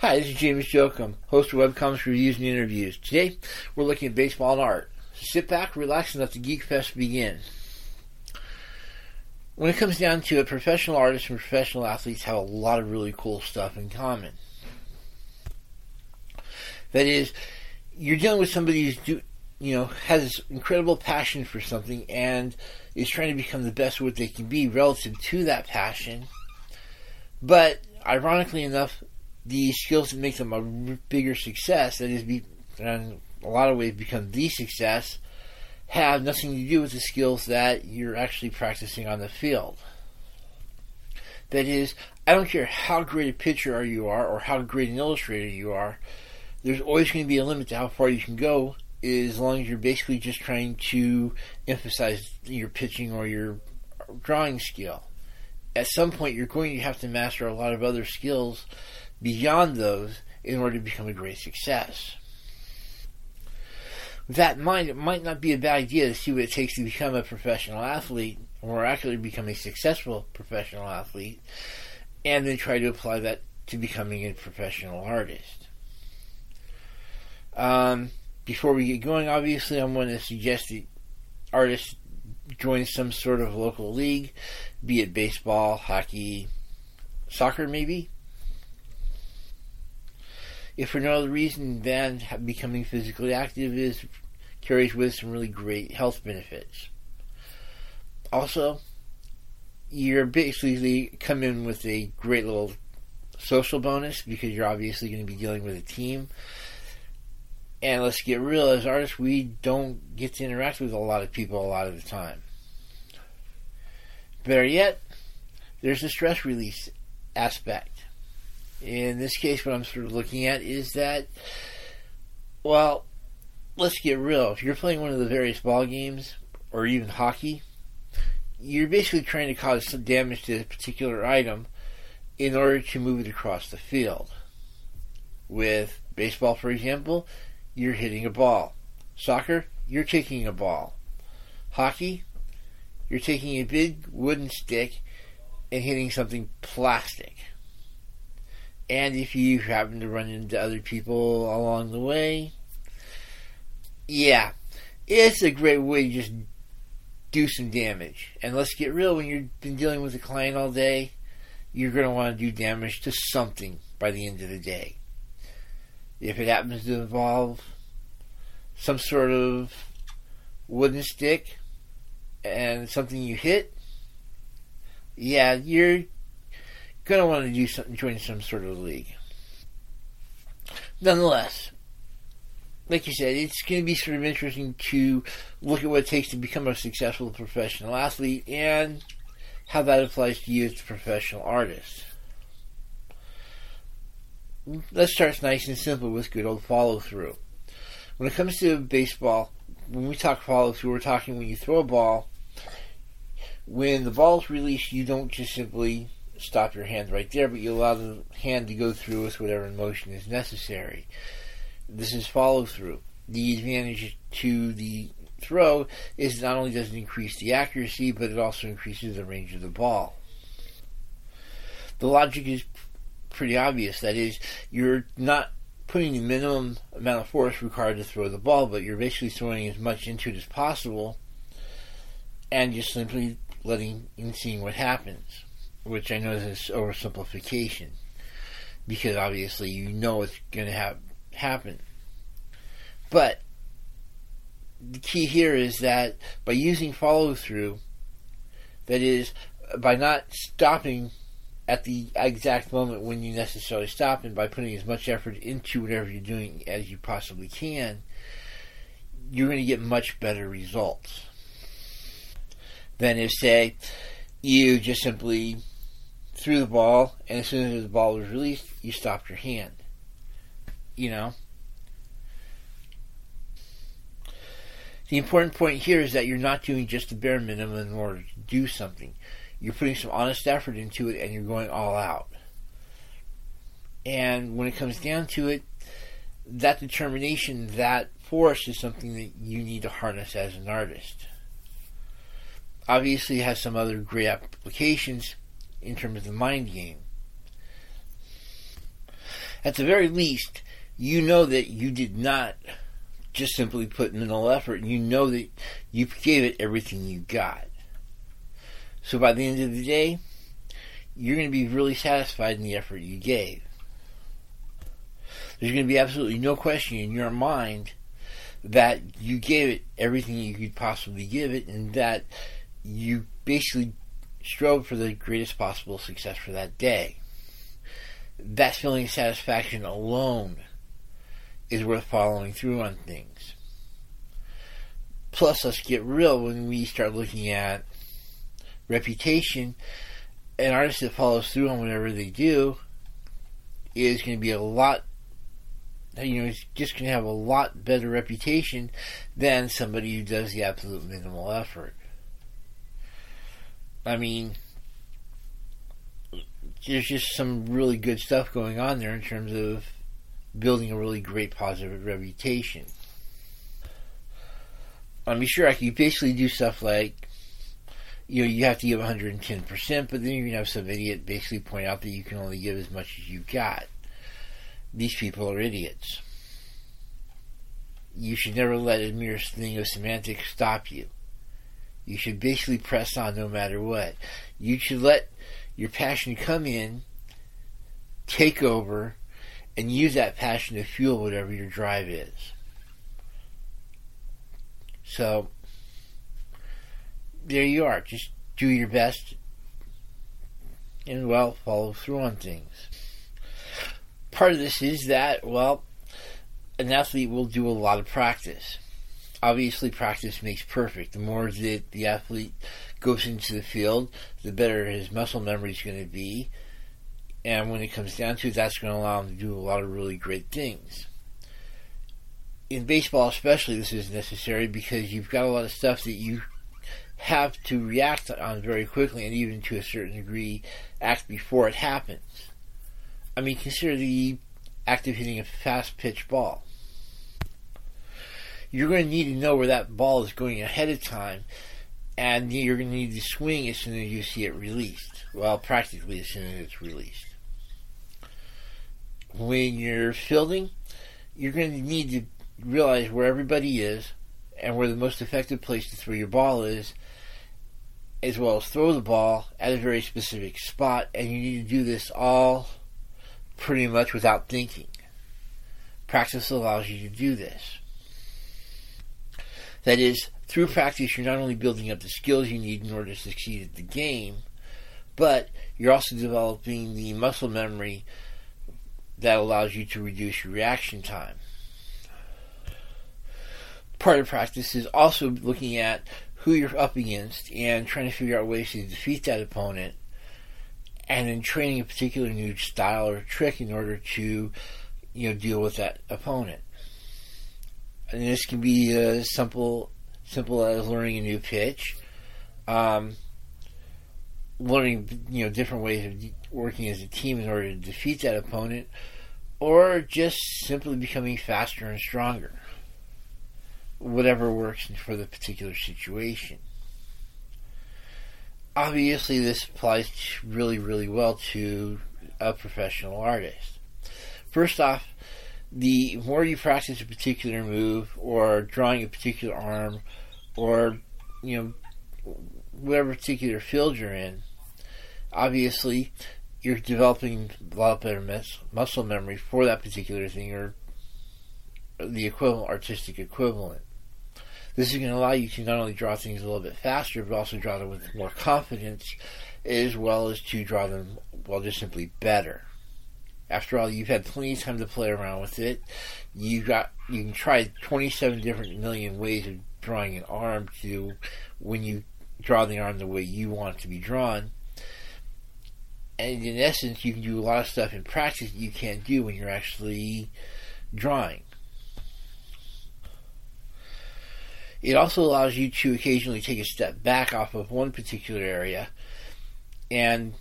Hi, this is James Jokum, host of Webcomics Reviews and Interviews. Today, we're looking at baseball and art. Sit back, relax, and let the Geek Fest begin. When it comes down to it, professional artists and professional athletes have a lot of really cool stuff in common. That is, you're dealing with somebody who's do, you know has incredible passion for something and is trying to become the best what they can be relative to that passion. But ironically enough, the skills that make them a bigger success, that is, in a lot of ways become the success, have nothing to do with the skills that you're actually practicing on the field. That is, I don't care how great a pitcher you are or how great an illustrator you are, there's always going to be a limit to how far you can go as long as you're basically just trying to emphasize your pitching or your drawing skill. At some point, you're going to have to master a lot of other skills beyond those in order to become a great success. With that in mind, it might not be a bad idea to see what it takes to become a professional athlete, or actually become a successful professional athlete, and then try to apply that to becoming a professional artist. Um, before we get going, obviously, I'm going to suggest that artists join some sort of local league, be it baseball, hockey, soccer, maybe if for no other reason than becoming physically active is carries with some really great health benefits. Also, you're basically come in with a great little social bonus because you're obviously going to be dealing with a team. And let's get real, as artists, we don't get to interact with a lot of people a lot of the time. Better yet, there's the stress release aspect in this case, what I'm sort of looking at is that, well, let's get real. If you're playing one of the various ball games or even hockey, you're basically trying to cause some damage to a particular item in order to move it across the field. With baseball, for example, you're hitting a ball. Soccer, you're kicking a ball. Hockey, you're taking a big wooden stick and hitting something plastic. And if you happen to run into other people along the way, yeah, it's a great way to just do some damage. And let's get real, when you've been dealing with a client all day, you're going to want to do damage to something by the end of the day. If it happens to involve some sort of wooden stick and something you hit, yeah, you're going to want to do some, join some sort of league. Nonetheless, like you said, it's going to be sort of interesting to look at what it takes to become a successful professional athlete and how that applies to you as a professional artist. Let's start nice and simple with good old follow through. When it comes to baseball, when we talk follow through, we're talking when you throw a ball. When the ball is released, you don't just simply stop your hand right there, but you allow the hand to go through with whatever motion is necessary. This is follow through. The advantage to the throw is not only does it increase the accuracy, but it also increases the range of the ball. The logic is pretty obvious. That is, you're not putting the minimum amount of force required to throw the ball, but you're basically throwing as much into it as possible and just simply letting and seeing what happens which I know is oversimplification, because obviously you know it's going to happen. But the key here is that by using follow through, that is, by not stopping at the exact moment when you necessarily stop, and by putting as much effort into whatever you're doing as you possibly can, you're going to get much better results than if, say, you just simply threw the ball, and as soon as the ball was released, you stopped your hand. You know? The important point here is that you're not doing just the bare minimum in order to do something. You're putting some honest effort into it and you're going all out. And when it comes down to it, that determination, that force is something that you need to harness as an artist. Obviously, it has some other great applications in terms of the mind game. at the very least, you know that you did not just simply put mental effort. You know that you gave it everything you got. So by the end of the day, you're going to be really satisfied in the effort you gave. There's going to be absolutely no question in your mind that you gave it everything you could possibly give it and that you basically strove for the greatest possible success for that day. That feeling of satisfaction alone is worth following through on things. Plus, let's get real when we start looking at reputation. An artist that follows through on whatever they do is going to be a lot, you know, just going to have a lot better reputation than somebody who does the absolute minimal effort. I mean, there's just some really good stuff going on there in terms of building a really great positive reputation. I mean, sure, I could basically do stuff like, you know, you have to give 110%, but then you're going to have some idiot basically point out that you can only give as much as you got. These people are idiots. You should never let a mere thing of semantics stop you. You should basically press on no matter what. You should let your passion come in, take over, and use that passion to fuel whatever your drive is. So, there you are. Just do your best and, well, follow through on things. Part of this is that, well, an athlete will do a lot of practice obviously practice makes perfect. The more that the athlete goes into the field, the better his muscle memory is going to be. And when it comes down to it, that's going to allow him to do a lot of really great things. In baseball, especially, this is necessary because you've got a lot of stuff that you have to react on very quickly and even to a certain degree act before it happens. I mean, consider the act of hitting a fast pitch ball you're going to need to know where that ball is going ahead of time, and you're going to need to swing as soon as you see it released. Well, practically as soon as it's released. When you're fielding, you're going to need to realize where everybody is and where the most effective place to throw your ball is, as well as throw the ball at a very specific spot, and you need to do this all pretty much without thinking. Practice allows you to do this. That is, through practice, you're not only building up the skills you need in order to succeed at the game, but you're also developing the muscle memory that allows you to reduce your reaction time. Part of practice is also looking at who you're up against and trying to figure out ways to defeat that opponent, and then training a particular new style or trick in order to, you know, deal with that opponent. And this can be uh, simple simple as learning a new pitch, um, learning you know different ways of working as a team in order to defeat that opponent, or just simply becoming faster and stronger. Whatever works for the particular situation. Obviously, this applies really, really well to a professional artist. First off, the more you practice a particular move or drawing a particular arm or you know whatever particular field you're in, obviously you're developing a lot better mus- muscle memory for that particular thing or the equivalent artistic equivalent. This is going to allow you to not only draw things a little bit faster, but also draw them with more confidence, as well as to draw them well just simply better. After all, you've had plenty of time to play around with it. You got you can try 27 different million ways of drawing an arm to when you draw the arm the way you want it to be drawn. And in essence, you can do a lot of stuff in practice that you can't do when you're actually drawing. It also allows you to occasionally take a step back off of one particular area and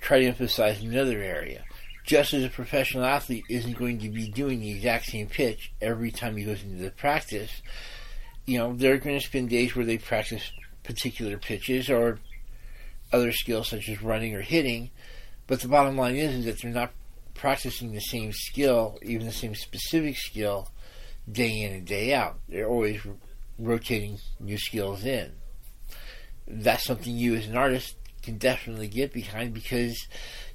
try to emphasize another area just as a professional athlete isn't going to be doing the exact same pitch every time he goes into the practice, you know, they're going to spend days where they practice particular pitches or other skills such as running or hitting. But the bottom line is, is that they're not practicing the same skill, even the same specific skill, day in and day out. They're always rotating new skills in. That's something you as an artist can definitely get behind because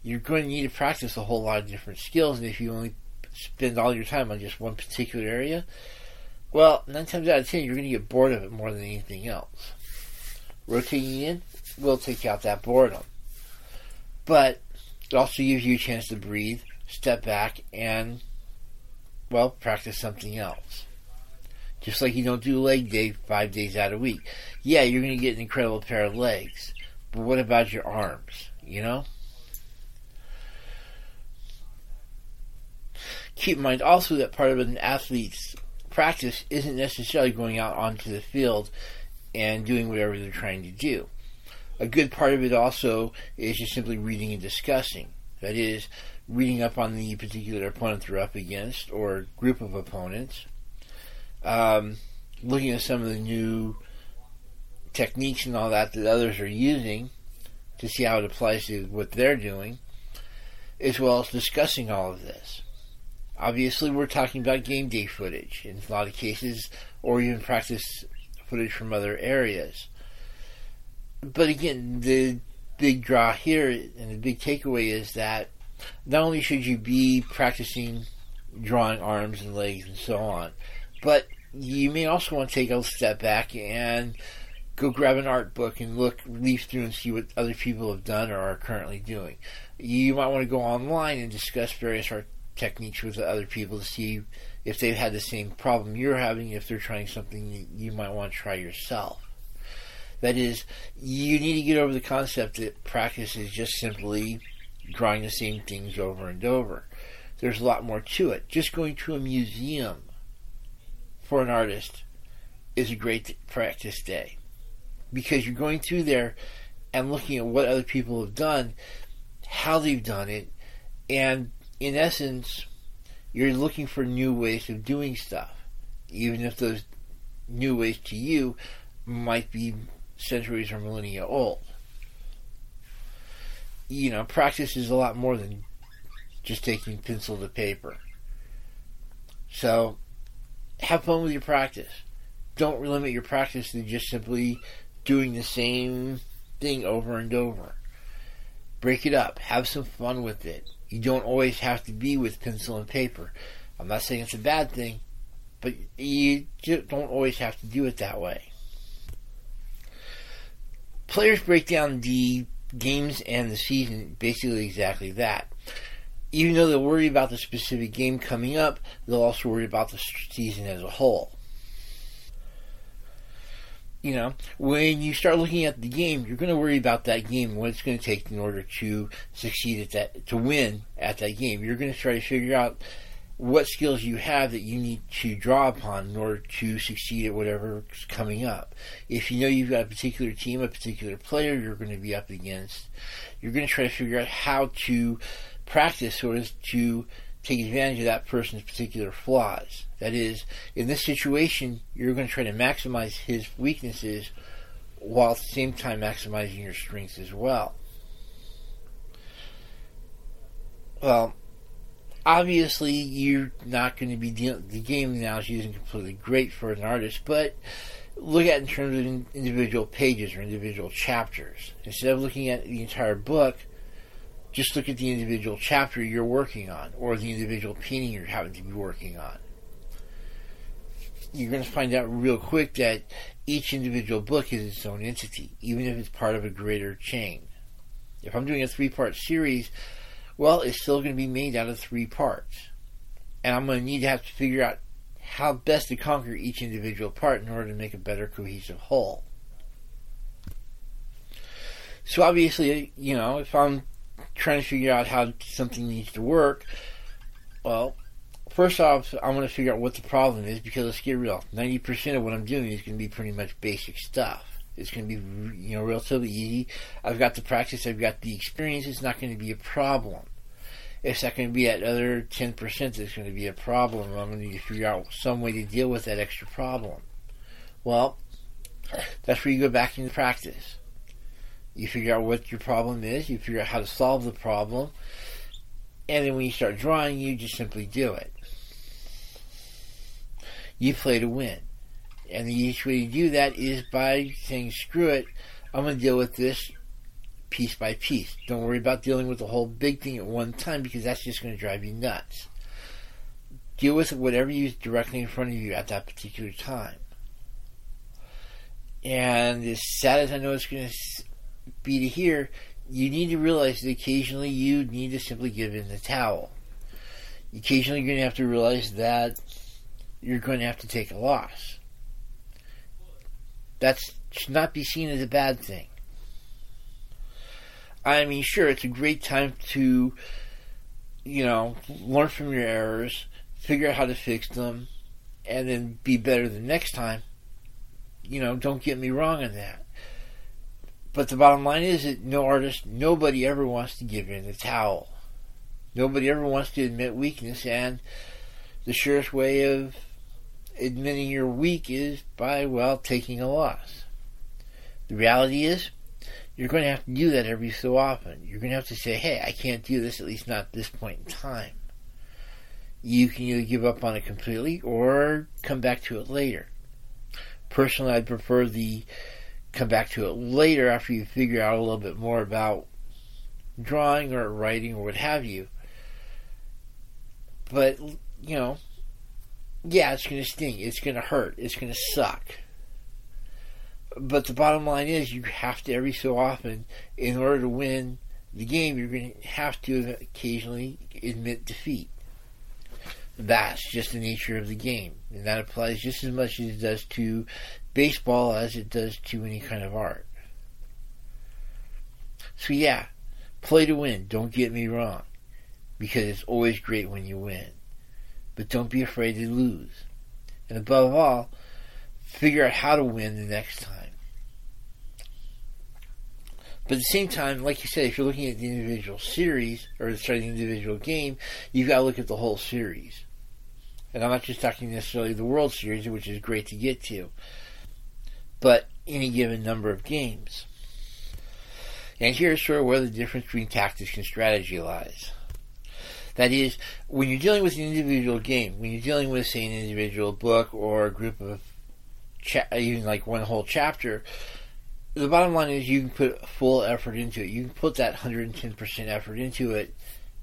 you're going to need to practice a whole lot of different skills. And if you only spend all your time on just one particular area, well, nine times out of ten, you're going to get bored of it more than anything else. Rotating in will take out that boredom. But it also gives you a chance to breathe, step back, and, well, practice something else. Just like you don't do leg day five days out of a week. Yeah, you're going to get an incredible pair of legs. But what about your arms? You know? Keep in mind also that part of an athlete's practice isn't necessarily going out onto the field and doing whatever they're trying to do. A good part of it also is just simply reading and discussing. That is, reading up on the particular opponent they're up against or group of opponents, um, looking at some of the new techniques and all that that others are using to see how it applies to what they're doing, as well as discussing all of this. Obviously, we're talking about game day footage in a lot of cases, or even practice footage from other areas. But again, the big draw here and the big takeaway is that not only should you be practicing drawing arms and legs and so on, but you may also want to take a step back and go grab an art book and look, leaf through and see what other people have done or are currently doing. You might want to go online and discuss various art techniques with other people to see if they've had the same problem you're having, if they're trying something you might want to try yourself. That is, you need to get over the concept that practice is just simply drawing the same things over and over. There's a lot more to it. Just going to a museum for an artist is a great practice day because you're going through there and looking at what other people have done, how they've done it, and in essence, you're looking for new ways of doing stuff, even if those new ways to you might be centuries or millennia old. You know, practice is a lot more than just taking pencil to paper. So, have fun with your practice. Don't limit your practice to just simply doing the same thing over and over. Break it up. Have some fun with it. You don't always have to be with pencil and paper. I'm not saying it's a bad thing, but you don't always have to do it that way. Players break down the games and the season basically exactly that. Even though they'll worry about the specific game coming up, they'll also worry about the season as a whole. You know, when you start looking at the game, you're going to worry about that game what it's going to take in order to succeed at that, to win at that game. You're going to try to figure out what skills you have that you need to draw upon in order to succeed at whatever's coming up. If you know you've got a particular team, a particular player you're going to be up against, you're going to try to figure out how to practice so as to take advantage of that person's particular flaws. That is, in this situation, you're going to try to maximize his weaknesses while at the same time maximizing your strengths as well. Well, obviously you're not going to be dealing, the game analogy isn't completely great for an artist, but look at in terms of individual pages or individual chapters. Instead of looking at the entire book, just look at the individual chapter you're working on or the individual painting you're having to be working on. You're going to find out real quick that each individual book is its own entity, even if it's part of a greater chain. If I'm doing a three part series, well, it's still going to be made out of three parts. And I'm going to need to have to figure out how best to conquer each individual part in order to make a better cohesive whole. So obviously, you know, if I'm trying to figure out how something needs to work, well, first off, I'm going to figure out what the problem is because let's get real. 90% of what I'm doing is going to be pretty much basic stuff. It's going to be, you know, relatively easy. I've got the practice, I've got the experience. It's not going to be a problem. It's not going to be that other 10% that's going to be a problem. I'm going to need to figure out some way to deal with that extra problem. Well, that's where you go back into practice. You figure out what your problem is, you figure out how to solve the problem, And then when you start drawing, you just simply do it. You play to win. And the easiest way to do that is by saying, screw it, I'm going to deal with this piece by piece. Don't worry about dealing with the whole big thing at one time because that's just going to drive you nuts. Deal with whatever you directly in front of you at that particular time. And as sad as I know it's going to be to hear, you need to realize that occasionally you need to simply give in the towel. Occasionally you're going to have to realize that you're going to have to take a loss. That should not be seen as a bad thing. I mean, sure, it's a great time to, you know, learn from your errors, figure out how to fix them, and then be better the next time. You know, don't get me wrong on that. But the bottom line is that no artist, nobody ever wants to give in the towel. Nobody ever wants to admit weakness, and the surest way of admitting you're weak is by, well, taking a loss. The reality is, you're going to have to do that every so often. You're going to have to say, hey, I can't do this, at least not at this point in time. You can either give up on it completely or come back to it later. Personally, I'd prefer the come back to it later after you figure out a little bit more about drawing or writing or what have you. But, you know, yeah, it's going to sting. It's going to hurt. It's going to suck. But the bottom line is, you have to every so often, in order to win the game, you're going to have to occasionally admit defeat. That's just the nature of the game. And that applies just as much as it does to baseball as it does to any kind of art. So, yeah, play to win. Don't get me wrong. Because it's always great when you win but don't be afraid to lose. And above all, figure out how to win the next time. But at the same time, like you said, if you're looking at the individual series, or sorry, the individual game, you've got to look at the whole series. And I'm not just talking necessarily the World Series, which is great to get to, but any given number of games. And here's sort of where the difference between tactics and strategy lies. That is, when you're dealing with an individual game, when you're dealing with, say, an individual book or a group of, cha- even like one whole chapter, the bottom line is you can put full effort into it. You can put that 110% effort into it,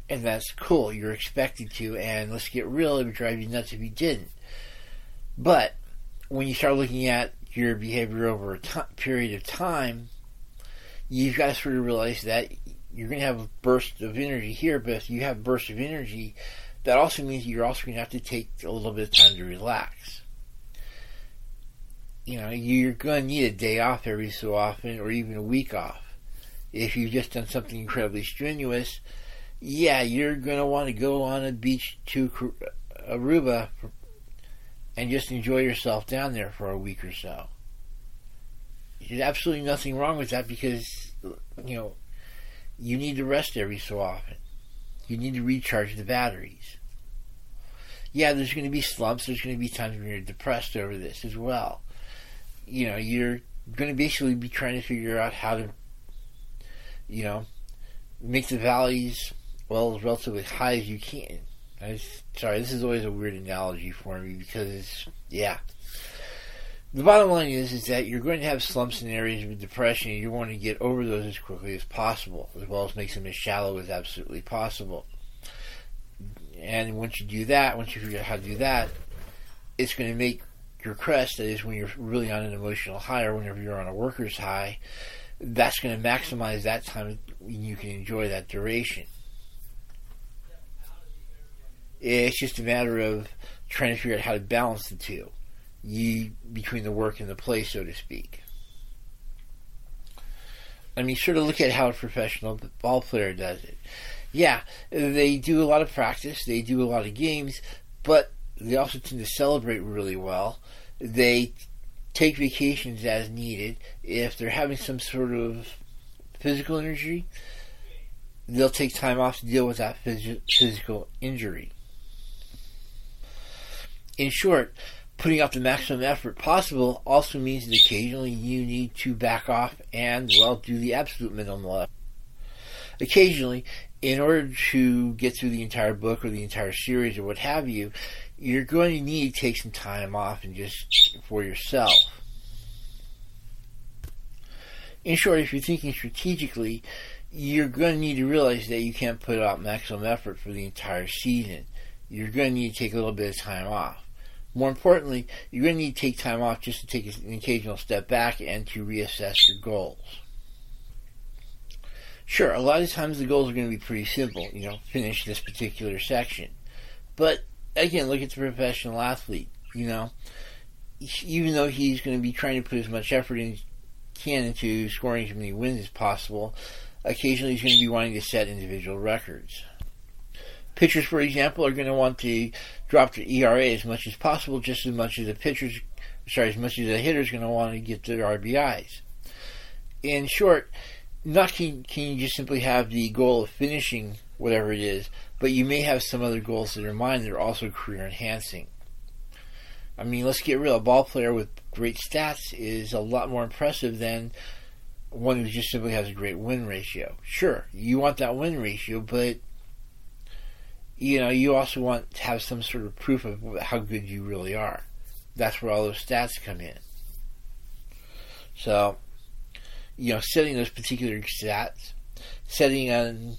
and that's cool. You're expected to, and let's get real, it would drive you nuts if you didn't. But when you start looking at your behavior over a t- period of time, you've got to sort of realize that you're going to have a burst of energy here, but if you have burst of energy, that also means you're also going to have to take a little bit of time to relax. You know, you're going to need a day off every so often, or even a week off. If you've just done something incredibly strenuous, yeah, you're going to want to go on a beach to Aruba and just enjoy yourself down there for a week or so. There's absolutely nothing wrong with that because, you know, you need to rest every so often. You need to recharge the batteries. Yeah, there's going to be slumps. There's going to be times when you're depressed over this as well. You know, you're going to basically be trying to figure out how to, you know, make the valleys, well, as relatively high as you can. I sorry, this is always a weird analogy for me because, it's yeah, the bottom line is is that you're going to have slumps in areas of depression and you want to get over those as quickly as possible, as well as make them as shallow as absolutely possible. And once you do that, once you figure out how to do that, it's going to make your crest, that is when you're really on an emotional high or whenever you're on a worker's high, that's going to maximize that time when you can enjoy that duration. It's just a matter of trying to figure out how to balance the two between the work and the play, so to speak. I mean, sort of look at how a professional ball player does it. Yeah, they do a lot of practice, they do a lot of games, but they also tend to celebrate really well. They take vacations as needed. If they're having some sort of physical injury, they'll take time off to deal with that phys- physical injury. In short, putting out the maximum effort possible also means that occasionally you need to back off and, well, do the absolute minimum. Occasionally, in order to get through the entire book or the entire series or what have you, you're going to need to take some time off and just for yourself. In short, if you're thinking strategically, you're going to need to realize that you can't put out maximum effort for the entire season. You're going to need to take a little bit of time off. More importantly, you're going to need to take time off just to take an occasional step back and to reassess your goals. Sure, a lot of times the goals are going to be pretty simple, you know, finish this particular section. But again, look at the professional athlete, you know, even though he's going to be trying to put as much effort in can into scoring as many wins as possible, occasionally he's going to be wanting to set individual records. Pitchers, for example, are going to want to drop their ERA as much as possible, just as much as the pitchers, sorry, as much as the hitter's going to want to get their RBIs. In short, not can, can you just simply have the goal of finishing whatever it is, but you may have some other goals in your mind that are also career enhancing. I mean, let's get real. A ball player with great stats is a lot more impressive than one who just simply has a great win ratio. Sure, you want that win ratio, but you know, you also want to have some sort of proof of how good you really are. That's where all those stats come in. So, you know, setting those particular stats, setting an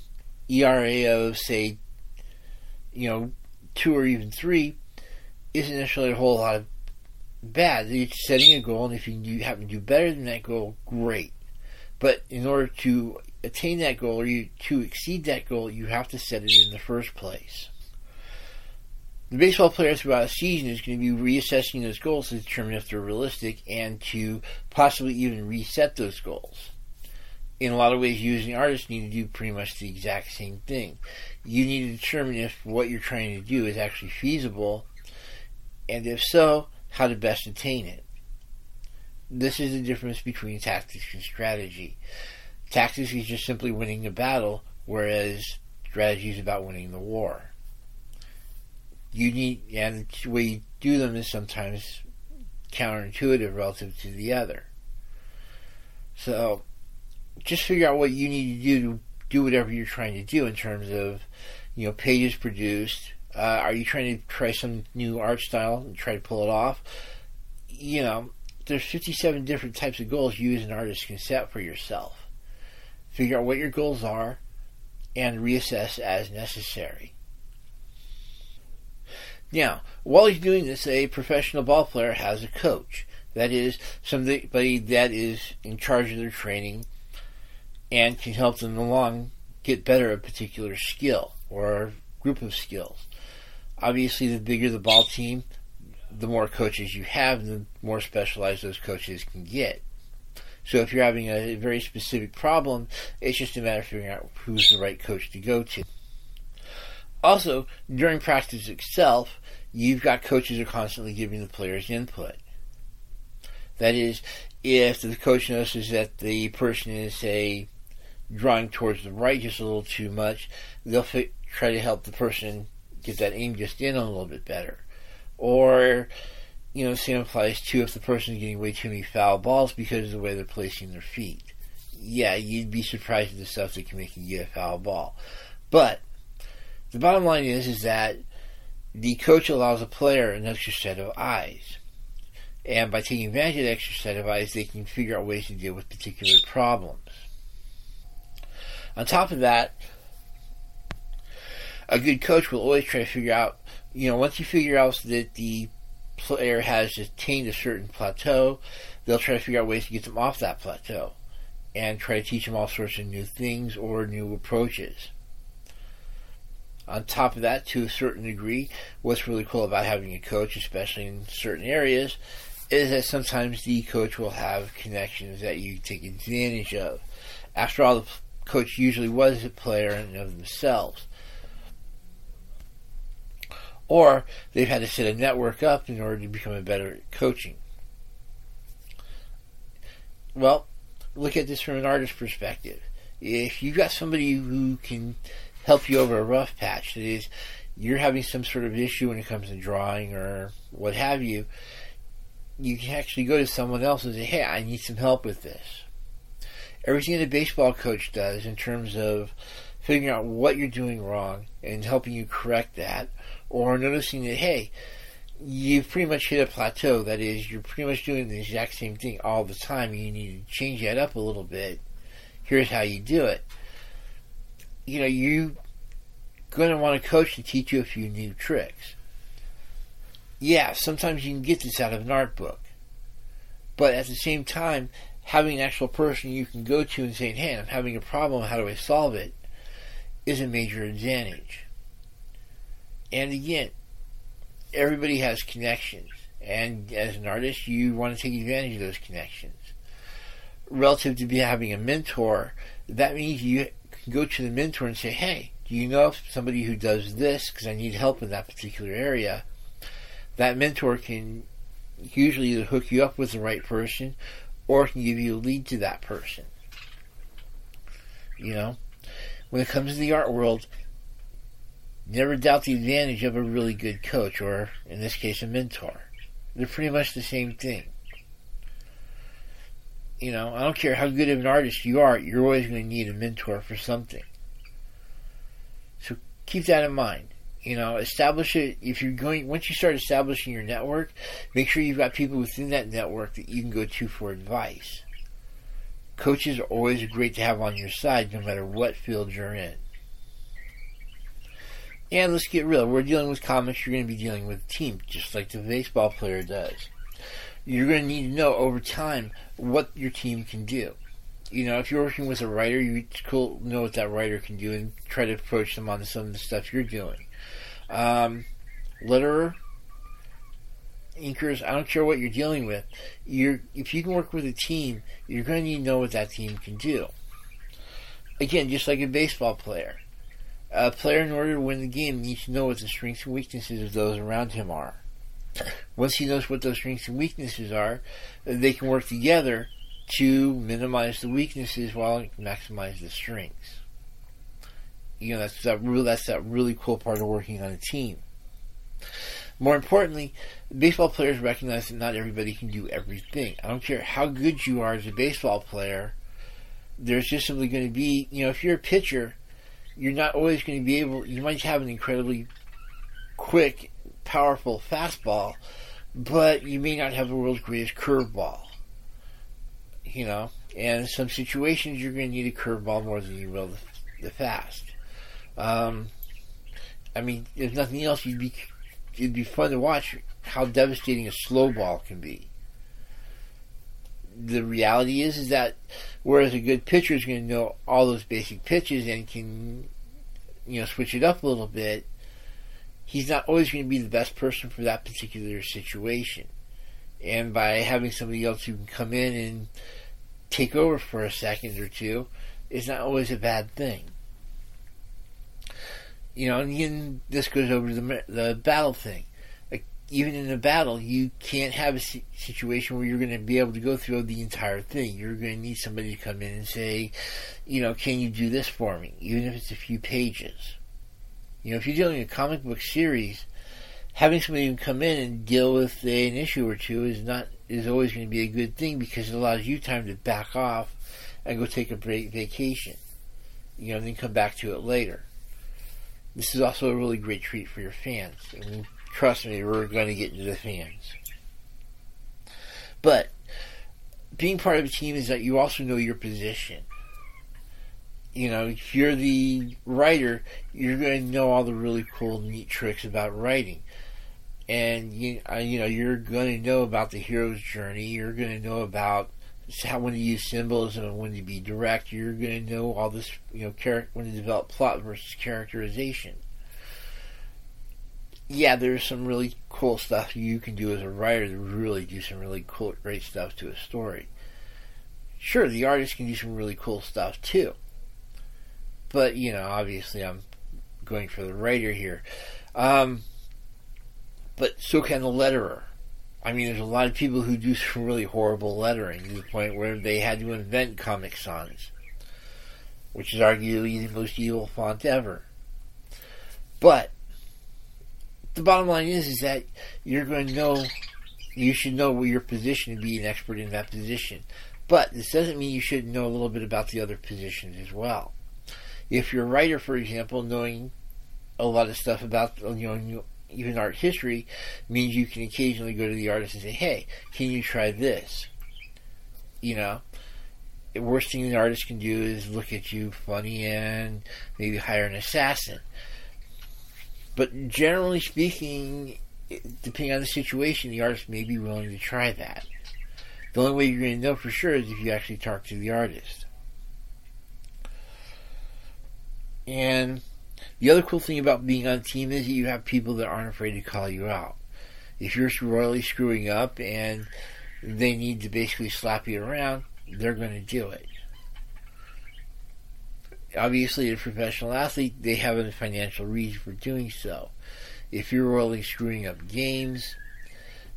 ERA of, say, you know, two or even three, isn't necessarily a whole lot of bad. You're setting a goal, and if you happen to do better than that goal, great. But in order to attain that goal or you to exceed that goal, you have to set it in the first place. The baseball player throughout a season is going to be reassessing those goals to determine if they're realistic and to possibly even reset those goals. In a lot of ways, you as an artist need to do pretty much the exact same thing. You need to determine if what you're trying to do is actually feasible, and if so, how to best attain it. This is the difference between tactics and strategy. Tactics is just simply winning the battle, whereas strategy is about winning the war. You need, and the way you do them is sometimes counterintuitive relative to the other. So, just figure out what you need to do to do whatever you're trying to do in terms of, you know, pages produced. Uh, are you trying to try some new art style and try to pull it off? You know, there's 57 different types of goals you as an artist can set for yourself figure out what your goals are, and reassess as necessary. Now, while he's doing this, a professional ball player has a coach. That is, somebody that is in charge of their training and can help them along get better at a particular skill or group of skills. Obviously, the bigger the ball team, the more coaches you have, the more specialized those coaches can get. So if you're having a very specific problem, it's just a matter of figuring out who's the right coach to go to. Also, during practice itself, you've got coaches who are constantly giving the players input. That is, if the coach notices that the person is, say, drawing towards the right just a little too much, they'll try to help the person get that aim just in a little bit better. Or you know, same applies too if the person is getting way too many foul balls because of the way they're placing their feet. Yeah, you'd be surprised at the stuff that can make you get a foul ball. But the bottom line is is that the coach allows a player an extra set of eyes. And by taking advantage of the extra set of eyes, they can figure out ways to deal with particular problems. On top of that, a good coach will always try to figure out, you know, once you figure out that the player has attained a certain plateau, they'll try to figure out ways to get them off that plateau and try to teach them all sorts of new things or new approaches. On top of that, to a certain degree, what's really cool about having a coach, especially in certain areas, is that sometimes the coach will have connections that you take advantage of. After all, the coach usually was a player in of themselves or they've had to set a network up in order to become a better coaching. Well, look at this from an artist's perspective. If you've got somebody who can help you over a rough patch, that is, you're having some sort of issue when it comes to drawing or what have you, you can actually go to someone else and say, hey, I need some help with this. Everything that a baseball coach does in terms of figuring out what you're doing wrong and helping you correct that, or noticing that, hey, you've pretty much hit a plateau. That is, you're pretty much doing the exact same thing all the time, you need to change that up a little bit. Here's how you do it. You know, you're going to want a coach to teach you a few new tricks. Yeah, sometimes you can get this out of an art book. But at the same time, having an actual person you can go to and say, hey, I'm having a problem, how do I solve it, is a major advantage. And again, everybody has connections. And as an artist, you want to take advantage of those connections. Relative to be having a mentor, that means you can go to the mentor and say, hey, do you know somebody who does this? Because I need help in that particular area. That mentor can usually either hook you up with the right person or can give you a lead to that person. You know, when it comes to the art world, never doubt the advantage of a really good coach, or in this case, a mentor. They're pretty much the same thing. You know, I don't care how good of an artist you are, you're always going to need a mentor for something. So keep that in mind. You know, establish it. If you're going, once you start establishing your network, make sure you've got people within that network that you can go to for advice. Coaches are always great to have on your side, no matter what field you're in. And let's get real. We're dealing with comics. You're going to be dealing with a team, just like the baseball player does. You're going to need to know over time what your team can do you know, if you're working with a writer, you cool know what that writer can do and try to approach them on some of the stuff you're doing. Um, inkers, I don't care what you're dealing with. You're if you can work with a team, you're going to need to know what that team can do. Again, just like a baseball player, a player in order to win the game needs to know what the strengths and weaknesses of those around him are. Once he knows what those strengths and weaknesses are, they can work together to minimize the weaknesses while maximize the strengths. You know, that's that real that's that really cool part of working on a team. More importantly, baseball players recognize that not everybody can do everything. I don't care how good you are as a baseball player, there's just simply going to be, you know, if you're a pitcher, you're not always going to be able, you might have an incredibly quick, powerful fastball, but you may not have the world's greatest curveball you know. And in some situations, you're going to need a curveball more than you will the, the fast. Um, I mean, if nothing else, you'd be it'd be fun to watch how devastating a slow ball can be. The reality is, is that whereas a good pitcher is going to know all those basic pitches and can, you know, switch it up a little bit, he's not always going to be the best person for that particular situation. And by having somebody else who can come in and take over for a second or two is not always a bad thing. You know, and again, this goes over to the the battle thing. Even in a battle, you can't have a situation where you're going to be able to go through the entire thing. You're going to need somebody to come in and say, you know, can you do this for me, even if it's a few pages. You know, if you're dealing with a comic book series, having somebody come in and deal with a, an issue or two is not is always going to be a good thing because it allows you time to back off and go take a break vacation. You know, and then come back to it later. This is also a really great treat for your fans. Trust me, we're going to get into the fans. But being part of a team is that you also know your position. You know, if you're the writer, you're going to know all the really cool, neat tricks about writing and you uh, you know you're going to know about the hero's journey. You're going to know about how when to use symbolism and when to be direct. You're going to know all this you know char- when to develop plot versus characterization. Yeah, there's some really cool stuff you can do as a writer to really do some really cool, great stuff to a story. Sure, the artist can do some really cool stuff too. But, you know, obviously I'm going for the writer here. Um, but so can the letterer. I mean, there's a lot of people who do some really horrible lettering to the point where they had to invent Comic Sans, which is arguably the most evil font ever. But the bottom line is, is that you're going to know, you should know your position to be an expert in that position. But this doesn't mean you shouldn't know a little bit about the other positions as well. If you're a writer, for example, knowing a lot of stuff about you know even art history means you can occasionally go to the artist and say, "Hey, can you try this?" You know, the worst thing the artist can do is look at you funny and maybe hire an assassin. But generally speaking, depending on the situation, the artist may be willing to try that. The only way you're going to know for sure is if you actually talk to the artist. And the other cool thing about being on a team is that you have people that aren't afraid to call you out. If you're royally screwing up and they need to basically slap you around, they're going to do it. Obviously, a professional athlete, they have a financial reason for doing so. If you're royally screwing up games,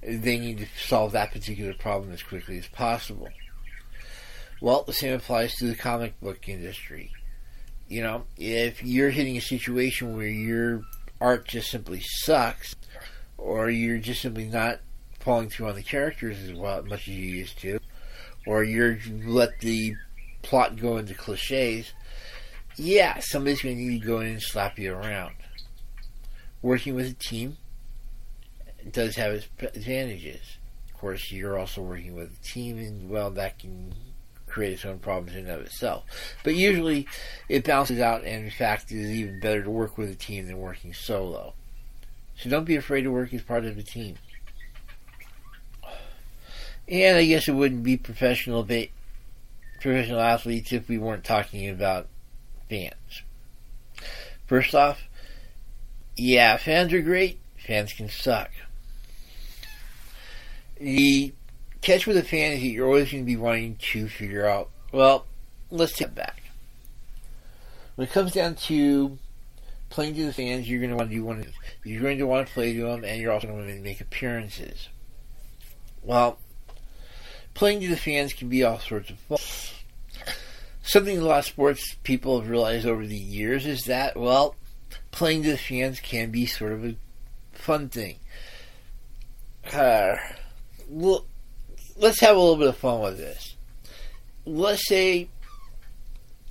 they need to solve that particular problem as quickly as possible. Well, the same applies to the comic book industry. You know, if you're hitting a situation where your art just simply sucks, or you're just simply not following through on the characters as well much as you used to, or you're let the plot go into cliches, yeah, somebody's going to need to go in and slap you around. Working with a team does have its advantages. Of course, you're also working with a team, and well, that can create its own problems in and of itself. But usually, it balances out, and in fact, it is even better to work with a team than working solo. So don't be afraid to work as part of a team. And I guess it wouldn't be professional ba- professional athletes if we weren't talking about fans. First off, yeah, fans are great. Fans can suck. The catch with a fan is that you're always going to be wanting to figure out, well, let's take back. When it comes down to playing to the fans, you're going to want to do one. You're going to want to play to them, and you're also going to make appearances. Well, playing to the fans can be all sorts of fun. Something a lot of sports people have realized over the years is that, well, playing to the fans can be sort of a fun thing. Uh, well, let's have a little bit of fun with this. Let's say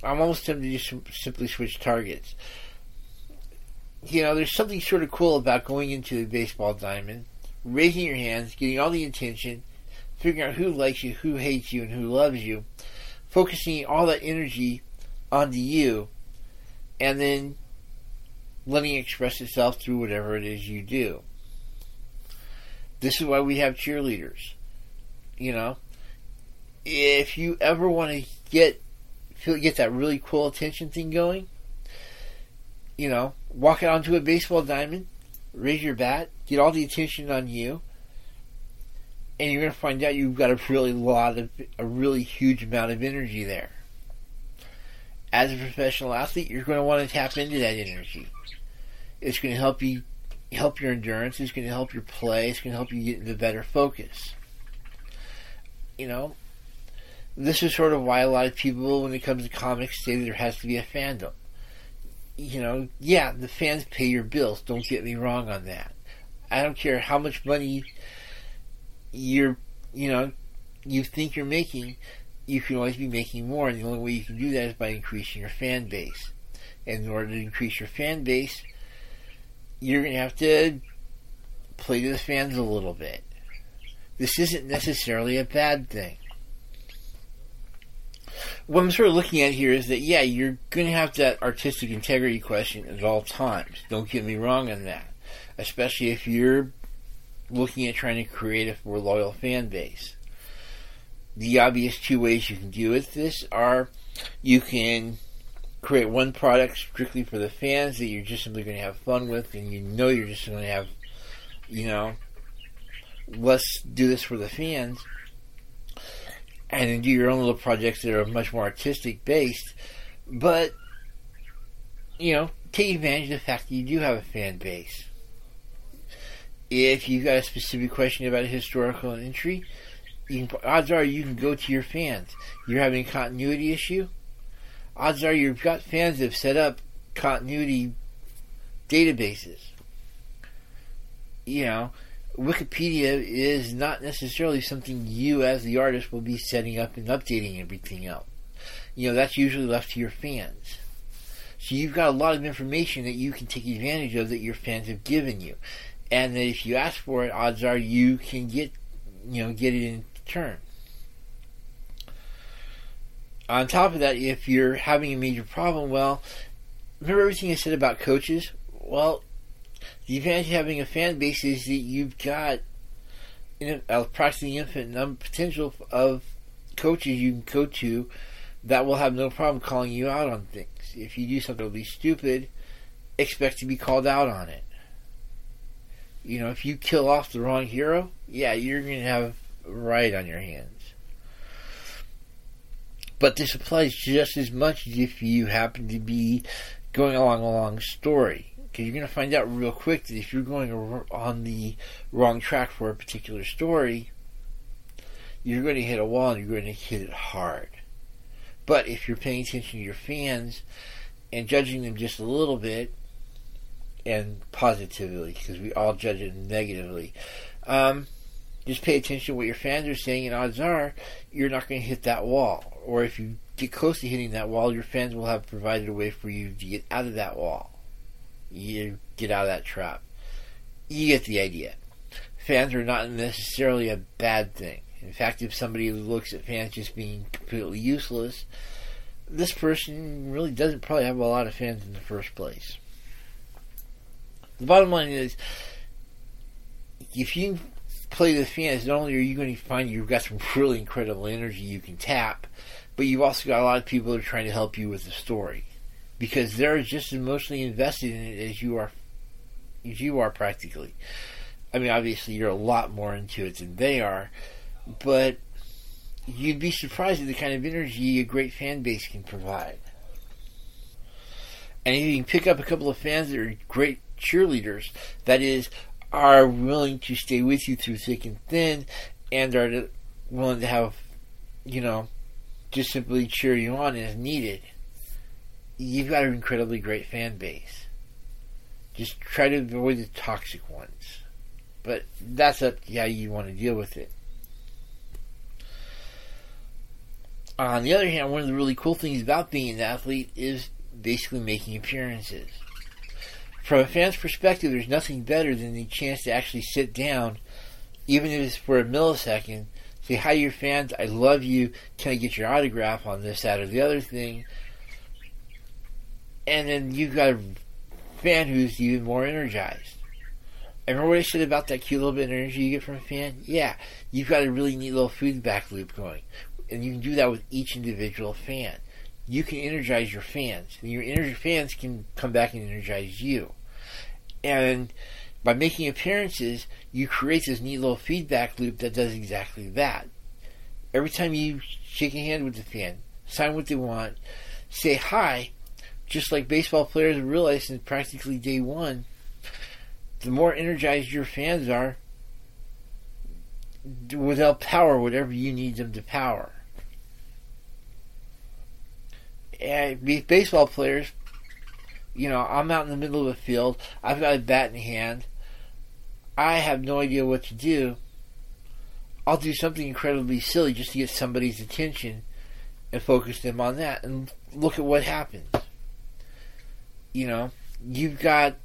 I'm almost tempted to simply switch targets. You know, there's something sort of cool about going into the baseball diamond, raising your hands, getting all the attention, figuring out who likes you, who hates you, and who loves you, focusing all that energy onto you, and then letting it express itself through whatever it is you do. This is why we have cheerleaders. You know, if you ever want to get get that really cool attention thing going, you know, walk onto a baseball diamond, raise your bat, get all the attention on you, and you're going to find out you've got a really lot of a really huge amount of energy there. As a professional athlete, you're going to want to tap into that energy. It's going to help you help your endurance. It's going to help your play. It's going to help you get into better focus. You know, this is sort of why a lot of people, when it comes to comics, say there has to be a fandom. You know, yeah, the fans pay your bills. Don't get me wrong on that. I don't care how much money you're, you know, you think you're making. You can always be making more, and the only way you can do that is by increasing your fan base. And in order to increase your fan base, you're going to have to play to the fans a little bit. This isn't necessarily a bad thing. What I'm sort of looking at here is that, yeah, you're going to have that artistic integrity question at all times. Don't get me wrong on that. Especially if you're looking at trying to create a more loyal fan base. The obvious two ways you can deal with this are you can create one product strictly for the fans that you're just simply going to have fun with, and you know you're just going to have, you know, let's do this for the fans, and then do your own little projects that are much more artistic based, but you know, take advantage of the fact that you do have a fan base. If you've got a specific question about a historical entry, can, odds are you can go to your fans. You're having a continuity issue odds are you've got fans that have set up continuity databases. You know, Wikipedia is not necessarily something you, as the artist, will be setting up and updating everything else. You know, that's usually left to your fans. So you've got a lot of information that you can take advantage of that your fans have given you. And that if you ask for it, odds are you can get, you know, get it in turn. On top of that, if you're having a major problem, well, remember everything I said about coaches? Well, the advantage of having a fan base is that you've got in a, approximately infinite number potential of coaches you can go to that will have no problem calling you out on things. If you do something really stupid, expect to be called out on it. You know, if you kill off the wrong hero, yeah, you're going to have right on your hands. But this applies just as much as if you happen to be going along a long story. Because you're going to find out real quick that if you're going on the wrong track for a particular story, you're going to hit a wall and you're going to hit it hard. But if you're paying attention to your fans and judging them just a little bit, and positively, because we all judge it negatively, um, just pay attention to what your fans are saying, and odds are you're not going to hit that wall. Or if you get close to hitting that wall, your fans will have provided a way for you to get out of that wall. You get out of that trap. You get the idea. Fans are not necessarily a bad thing. In fact, if somebody looks at fans just being completely useless, this person really doesn't probably have a lot of fans in the first place. The bottom line is, if you play the fans, not only are you going to find you've got some really incredible energy you can tap, but you've also got a lot of people that are trying to help you with the story because they're just as emotionally invested in it as you are, as you are practically. I mean, obviously, you're a lot more into it than they are, but you'd be surprised at the kind of energy a great fan base can provide. And if you can pick up a couple of fans that are great cheerleaders, that is, are willing to stay with you through thick and thin, and are willing to have, you know, just simply cheer you on as needed, you've got an incredibly great fan base. Just try to avoid the toxic ones. But that's up to how you want to deal with it. On the other hand, one of the really cool things about being an athlete is basically making appearances. From a fan's perspective, there's nothing better than the chance to actually sit down, even if it's for a millisecond, say hi to your fans, I love you, can I get your autograph on this, that, or the other thing? And then you've got a fan who's even more energized. Remember what I said about that cute little bit of energy you get from a fan? Yeah, you've got a really neat little feedback loop going and you can do that with each individual fan. You can energize your fans, and your fans can come back and energize you. And by making appearances, you create this neat little feedback loop that does exactly that. Every time you shake a hand with the fan, sign what they want, say hi, just like baseball players realize since practically day one, the more energized your fans are, without power whatever you need them to power and baseball players, you know, I'm out in the middle of the field. I've got a bat in hand. I have no idea what to do. I'll do something incredibly silly just to get somebody's attention and focus them on that. And look at what happens. You know, you've got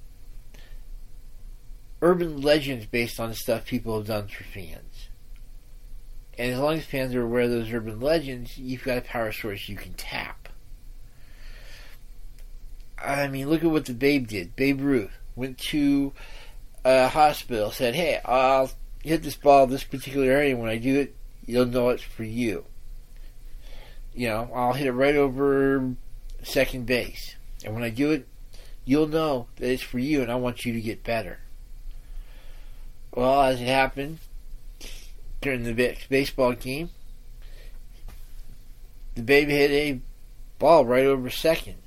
urban legends based on stuff people have done for fans. And as long as fans are aware of those urban legends, you've got a power source you can tap. I mean, look at what the Babe did. Babe Ruth went to a hospital, said, "Hey, I'll hit this ball this particular area. When I do it, you'll know it's for you. You know, I'll hit it right over second base, and when I do it, you'll know that it's for you, and I want you to get better." Well, as it happened during the baseball game, the Babe hit a ball right over second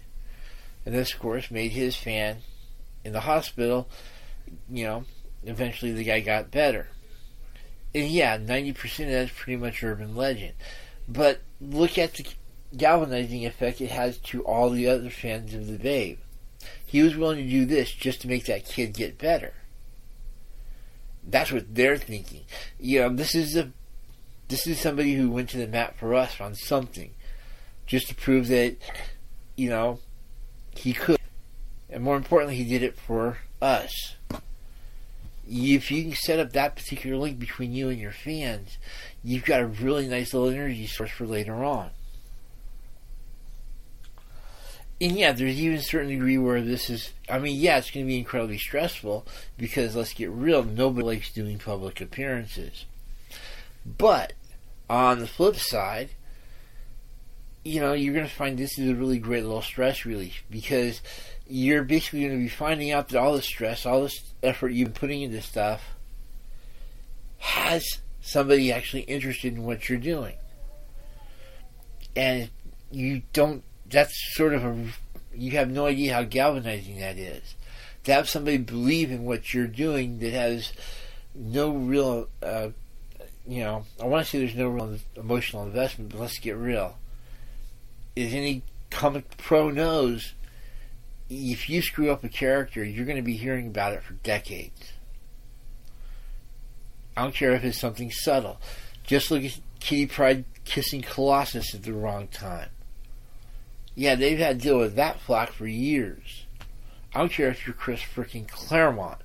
and this, of course, made his fan in the hospital, you know, eventually the guy got better. And yeah, 90% of that's pretty much urban legend. But look at the galvanizing effect it has to all the other fans of the Babe. He was willing to do this just to make that kid get better. That's what they're thinking. You know, this is a this is somebody who went to the mat for us on something, just to prove that, you know, he could. And more importantly, he did it for us. If you can set up that particular link between you and your fans, you've got a really nice little energy source for later on. And yeah, there's even a certain degree where this is. I mean, yeah, it's going to be incredibly stressful because let's get real, nobody likes doing public appearances. But on the flip side, you know, you're going to find this is a really great little stress relief because you're basically going to be finding out that all the stress, all this effort you've been putting into stuff has somebody actually interested in what you're doing. And you don't, that's sort of a, you have no idea how galvanizing that is. To have somebody believe in what you're doing that has no real, uh, you know, I want to say there's no real emotional investment, but let's get real. As any comic pro knows, if you screw up a character, you're going to be hearing about it for decades. I don't care if it's something subtle. Just look at Kitty Pryde kissing Colossus at the wrong time. Yeah, they've had to deal with that flack for years. I don't care if you're Chris freaking Claremont.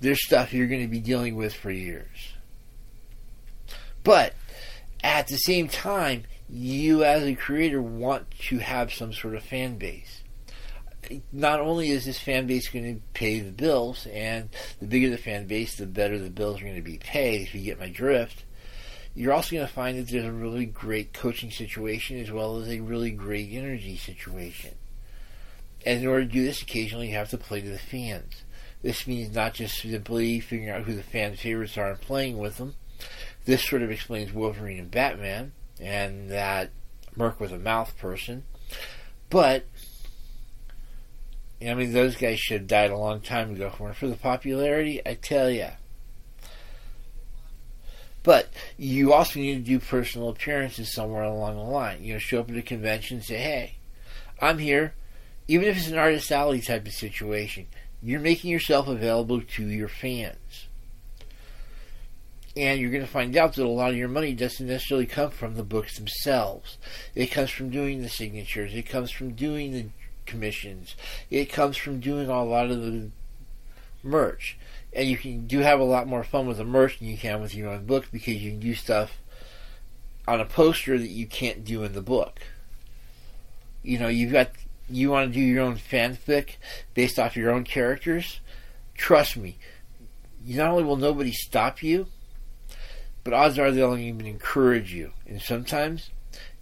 There's stuff you're going to be dealing with for years. But at the same time, you as a creator want to have some sort of fan base. Not only is this fan base going to pay the bills, and the bigger the fan base, the better the bills are going to be paid, if you get my drift, you're also going to find that there's a really great coaching situation as well as a really great energy situation. And in order to do this, occasionally you have to play to the fans. This means not just simply figuring out who the fan favorites are and playing with them. This sort of explains Wolverine and Batman, and that Merc with a mouth person. But, I mean, those guys should have died a long time ago. For the popularity, I tell ya. But you also need to do personal appearances somewhere along the line. You know, show up at a convention and say, hey, I'm here. Even if it's an artist alley type of situation, you're making yourself available to your fans. And you're going to find out that a lot of your money doesn't necessarily come from the books themselves. It comes from doing the signatures. It comes from doing the commissions. It comes from doing a lot of the merch and you can do have a lot more fun with the merch than you can with your own book because you can do stuff on a poster that you can't do in the book. You know, you've got you want to do your own fanfic based off your own characters. Trust me, not only will nobody stop you, but odds are they'll even encourage you, and sometimes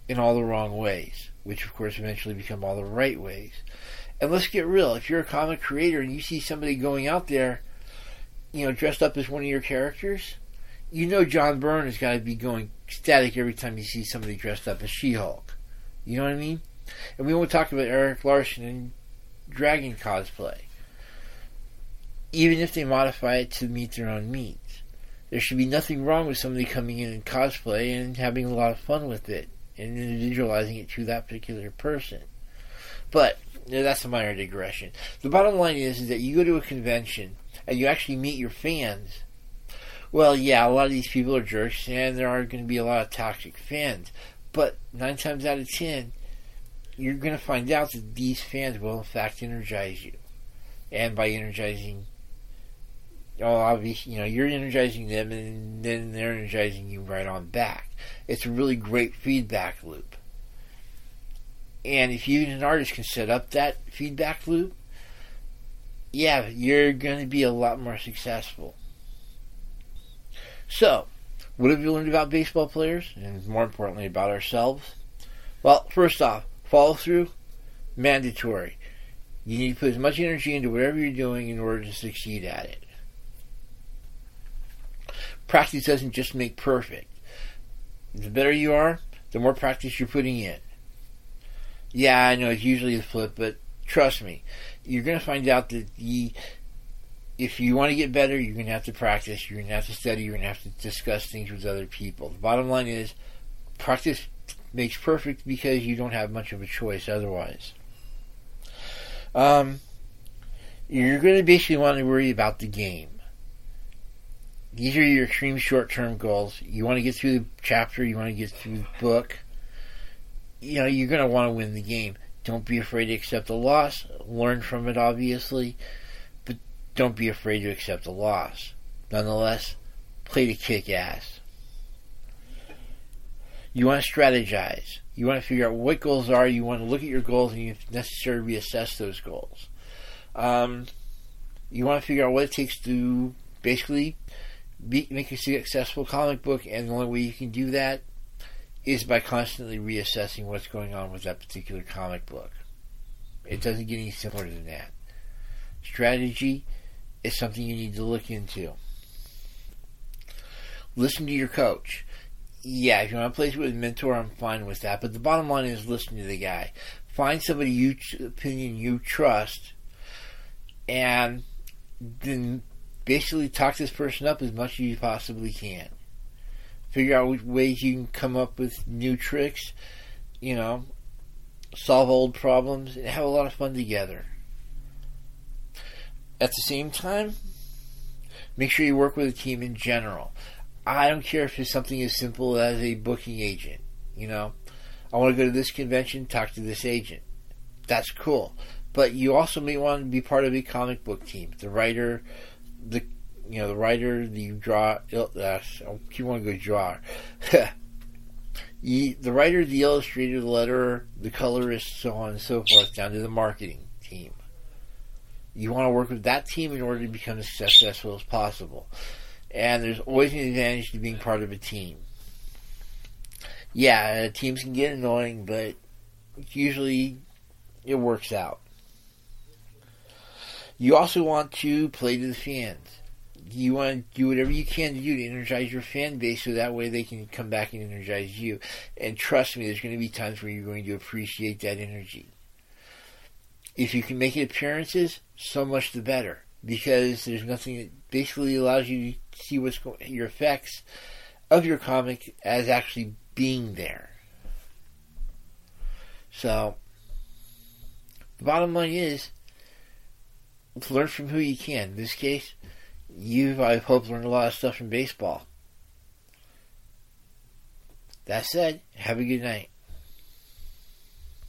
in all the wrong ways, which of course eventually become all the right ways. And let's get real: if you're a comic creator and you see somebody going out there you know, dressed up as one of your characters, you know John Byrne has got to be going static every time you see somebody dressed up as She-Hulk. You know what I mean? And we won't talk about Erik Larsen and Dragon cosplay. Even if they modify it to meet their own needs. There should be nothing wrong with somebody coming in in cosplay and having a lot of fun with it and individualizing it to that particular person. But that's a minor digression. The bottom line is, is that you go to a convention and you actually meet your fans, well, yeah, a lot of these people are jerks, and there are going to be a lot of toxic fans. But nine times out of ten, you're going to find out that these fans will, in fact, energize you. And by energizing, oh, obviously, you know, you're energizing them, and then they're energizing you right on back. It's a really great feedback loop. And if you, as an artist, can set up that feedback loop, yeah, you're going to be a lot more successful. So, what have you learned about baseball players, and more importantly, about ourselves? Well, first off, follow through, mandatory. You need to put as much energy into whatever you're doing in order to succeed at it. Practice doesn't just make perfect. The better you are, the more practice you're putting in. Yeah, I know it's usually the flip, but trust me, you're going to find out that the if you want to get better, you're going to have to practice. You're going to have to study. You're going to have to discuss things with other people. The bottom line is, practice makes perfect because you don't have much of a choice otherwise. Um, you're going to basically want to worry about the game. These are your extreme short-term goals. You want to get through the chapter. You want to get through the book. You know, you're going to want to win the game Don't be afraid to accept a loss. Learn from it, obviously, but don't be afraid to accept a loss. Nonetheless, play to kick ass. You want to strategize. You want to figure out what goals are. You want to look at your goals and you necessarily reassess those goals. Um, you want to figure out what it takes to basically be, make a successful comic book, and the only way you can do that is by constantly reassessing what's going on with that particular comic book. It doesn't get any simpler than that. Strategy is something you need to look into. Listen to your coach. Yeah, if you want to play with a mentor, I'm fine with that. But the bottom line is listen to the guy. Find somebody you opinion you trust, and then basically talk this person up as much as you possibly can. Figure out ways you can come up with new tricks, you know, solve old problems, and have a lot of fun together. At the same time, make sure you work with a team in general. I don't care if it's something as simple as a booking agent. You know, I want to go to this convention, talk to this agent. That's cool. But you also may want to be part of a comic book team. The writer, the you know the writer, the draw. Uh, keep to go draw. the writer, the illustrator, the letterer, the colorist, so on and so forth, down to the marketing team. You want to work with that team in order to become as successful as possible. And there's always an advantage to being part of a team. Yeah, teams can get annoying, but usually it works out. You also want to play to the fans. You want to do whatever you can to do to energize your fan base so that way they can come back and energize you. And trust me, there's going to be times where you're going to appreciate that energy. If you can make appearances, so much the better. Because there's nothing that basically allows you to see what's going, your effects of your comic as actually being there. So, the bottom line is, learn from who you can. In this case, you, I hope, learned a lot of stuff from baseball. That said, have a good night.